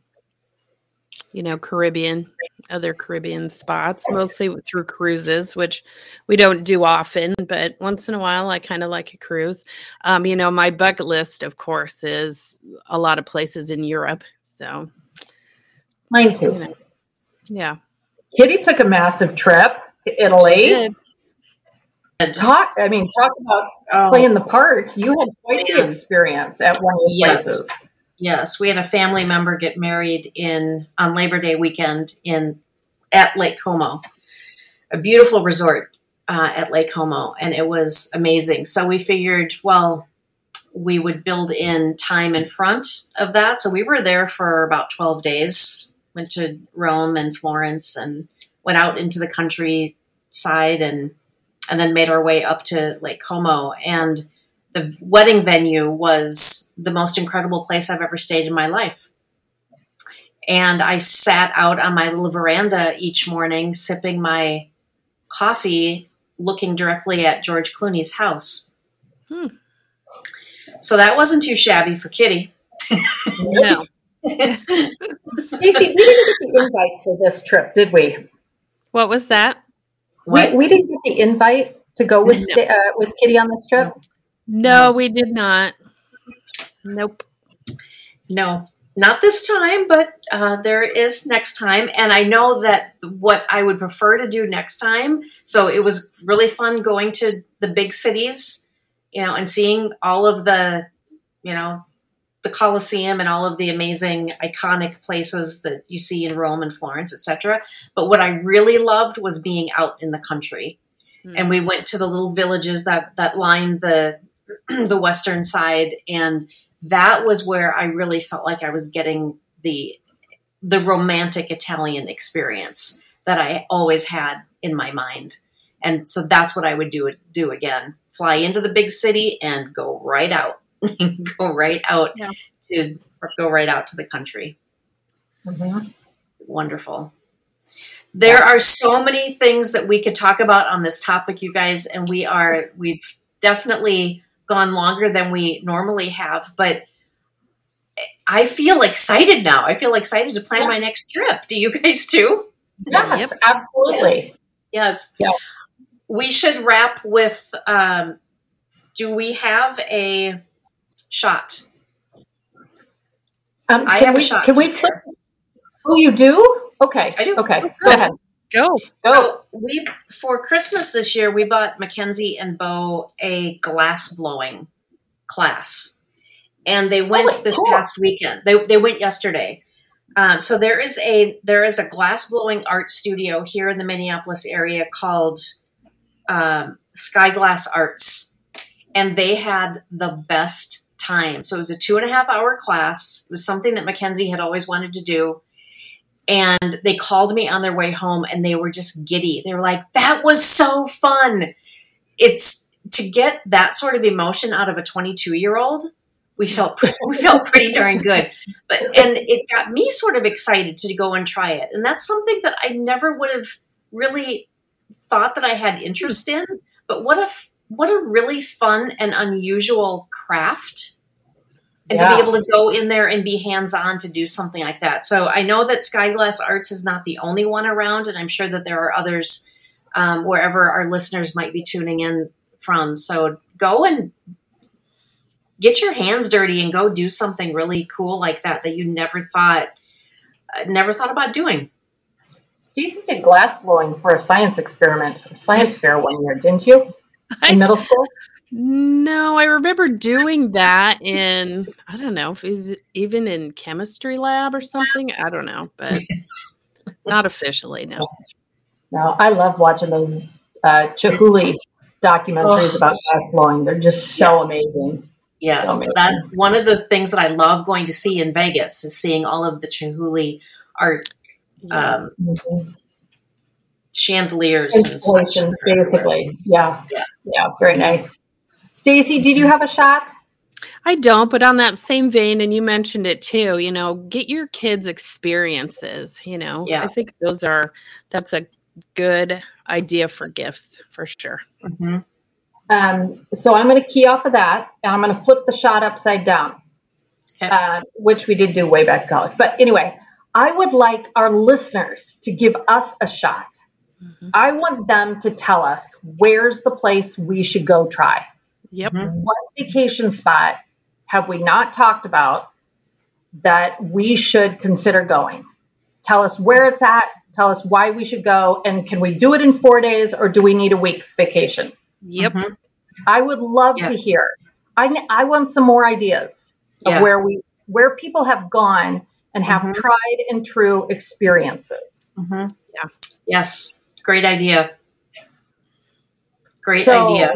you know, Caribbean, other Caribbean spots, mostly through cruises, which we don't do often, but once in a while, I kind of like a cruise. Um, you know, my bucket list, of course, is a lot of places in Europe. So, Mine you too. know, yeah. Kitty took a massive trip to Italy. Did. Talk, I mean, talk about Oh, playing the part. You had quite the experience at one of the Yes. places. Yes, we had a family member get married in on Labor Day weekend in at Lake Como, a beautiful resort uh, at Lake Como, and it was amazing. So we figured, well, we would build in time in front of that. So we were there for about twelve days went to Rome and Florence and went out into the countryside and and then made our way up to Lake Como and the wedding venue was the most incredible place I've ever stayed in my life. And I sat out on my little veranda each morning sipping my coffee looking directly at George Clooney's house. Hmm. So that wasn't too shabby for Kitty. No. Stacey, we didn't get the invite for this trip, did we? What was that? What? We, we didn't get the invite to go with No. Uh, with Kitty on this trip. No, we did not. Nope. No, not this time, but uh, there is next time. And I know that what I would prefer to do next time. So it was really fun going to the big cities, you know, and seeing all of the, you know, the Colosseum and all of the amazing iconic places that you see in Rome and Florence, etc. But what I really loved was being out in the country. And we went to the little villages that that lined the the western side and that was where I really felt like I was getting the the romantic Italian experience that I always had in my mind. And so that's what I would do do again. Fly into the big city and go right out. go right out Yeah. to go right out to the country. Mhm. Wonderful. There are so many things that we could talk about on this topic, you guys, and we are we've definitely gone longer than we normally have, but I feel excited now. I feel excited to plan Yeah. my next trip. Do you guys too? Yes, absolutely. Yes. Yeah. We should wrap with um, do we have a shot? Um, I can have a we, shot Can we? Flip? Oh, you do? Okay. I do. Okay. Oh, Go ahead. Go. Go. So we for Christmas this year we bought Mackenzie and Bo a glass blowing class, and they went Oh, this cool. past weekend. They they went yesterday. Um, so there is a there is a glass blowing art studio here in the Minneapolis area called um, Sky Glass Arts, and they had the best time. So it was a two and a half hour class. It was something that Mackenzie had always wanted to do and they called me on their way home and they were just giddy. They were like, that was so fun. It's to get that sort of emotion out of a 22 year old. We felt we felt pretty darn good, but and it got me sort of excited to go and try it. And that's something that I never would have really thought that I had interest in. But what a what a really fun and unusual craft and to be able to go in there and be hands on to do something like that. So I know that Skyglass Arts is not the only one around, and I'm sure that there are others um, wherever our listeners might be tuning in from. So go and get your hands dirty and go do something really cool like that that you never thought uh, never thought about doing. Stacy did glass blowing for a science experiment, a science fair one year, didn't you? In I, middle school? No, I remember doing that in I don't know if it was even in chemistry lab or something. I don't know, but not officially. No. No, I love watching those uh, Chihuly documentaries Ugh. about glass blowing. They're just so amazing. Yes, So amazing. that one of the things that I love going to see in Vegas is seeing all of the Chihuly art Yeah. um, Mhm. chandeliers and such. Installation, basically. Yeah. Yeah. Yeah. Very nice. Stacy, did you have a shot? I don't, but on that same vein, and you mentioned it too, you know, get your kids experiences, you know. Yeah. I think those are that's a good idea for gifts for sure. Mhm. Um, so I'm going to key off of that, and I'm going to flip the shot upside down, Okay. uh, which we did do way back in college. But anyway, I would like our listeners to give us a shot. Mhm. I want them to tell us where's the place we should go try. Yep. Mhm. What vacation spot have we not talked about that we should consider going? Tell us where it's at. Tell us why we should go. And can we do it in four days or do we need a week's vacation? Yep. Mhm. I would love Yeah. to hear. I, I want some more ideas of where we where people have gone and have Mhm. tried and true experiences. Mhm. Yeah. Yes. Great idea. Great So, idea.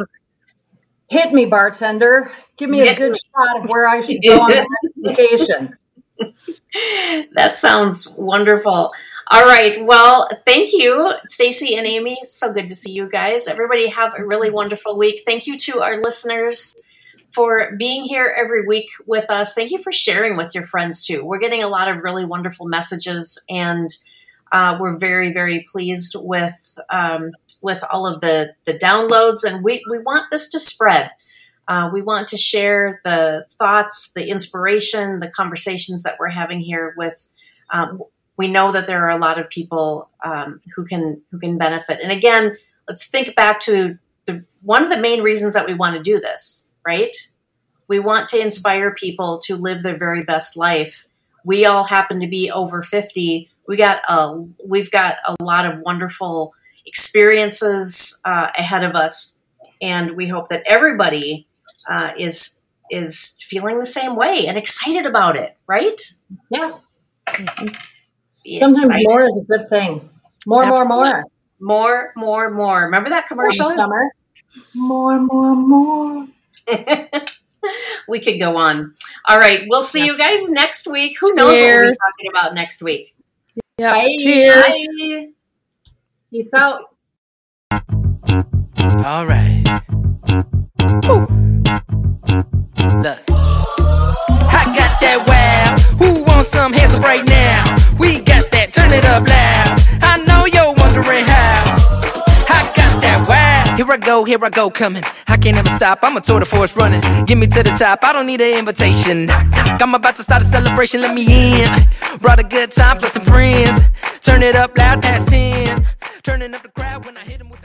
Hit me, bartender. Give me a good shot of where I should go on the vacation. that sounds wonderful. All right. Well, thank you, Stacy and Amy. So good to see you guys. Everybody have a really wonderful week. Thank you to our listeners for being here every week with us. Thank you for sharing with your friends too. We're getting a lot of really wonderful messages, and uh, we're very, very pleased with um, with all of the the downloads. And we we want this to spread. Uh, we want to share the thoughts, the inspiration, the conversations that we're having here with. Um, we know that there are a lot of people um, who can who can benefit. And again, let's think back to the one of the main reasons that we want to do this right? We want to inspire people to live their very best life. We all happen to be over 50. We got a, we've got a lot of wonderful experiences uh, ahead of us, and we hope that everybody uh, is is feeling the same way and excited about it, right? Yeah. Be Sometimes excited. more is a good thing. More, Absolutely. more, more. More, more, more. Remember that commercial? Summer. More, more, more. we could go on. All right. We'll see you guys next week. Who knows Cheers. what we'll be talking about next week? Yeah. Bye. Cheers. Bye. Peace out. All right. Look. I got that wow. Who wants some hands right now? We got that. Turn it up loud. I know you're wondering how. Here I go, here I go, coming I can't ever stop. I'm a tour de force running. Get me to the top. I don't need an invitation. I'm about to start a celebration. Let me in. Brought a good time plus some friends. Turn it up loud past 10. Turning up the crowd when I hit them.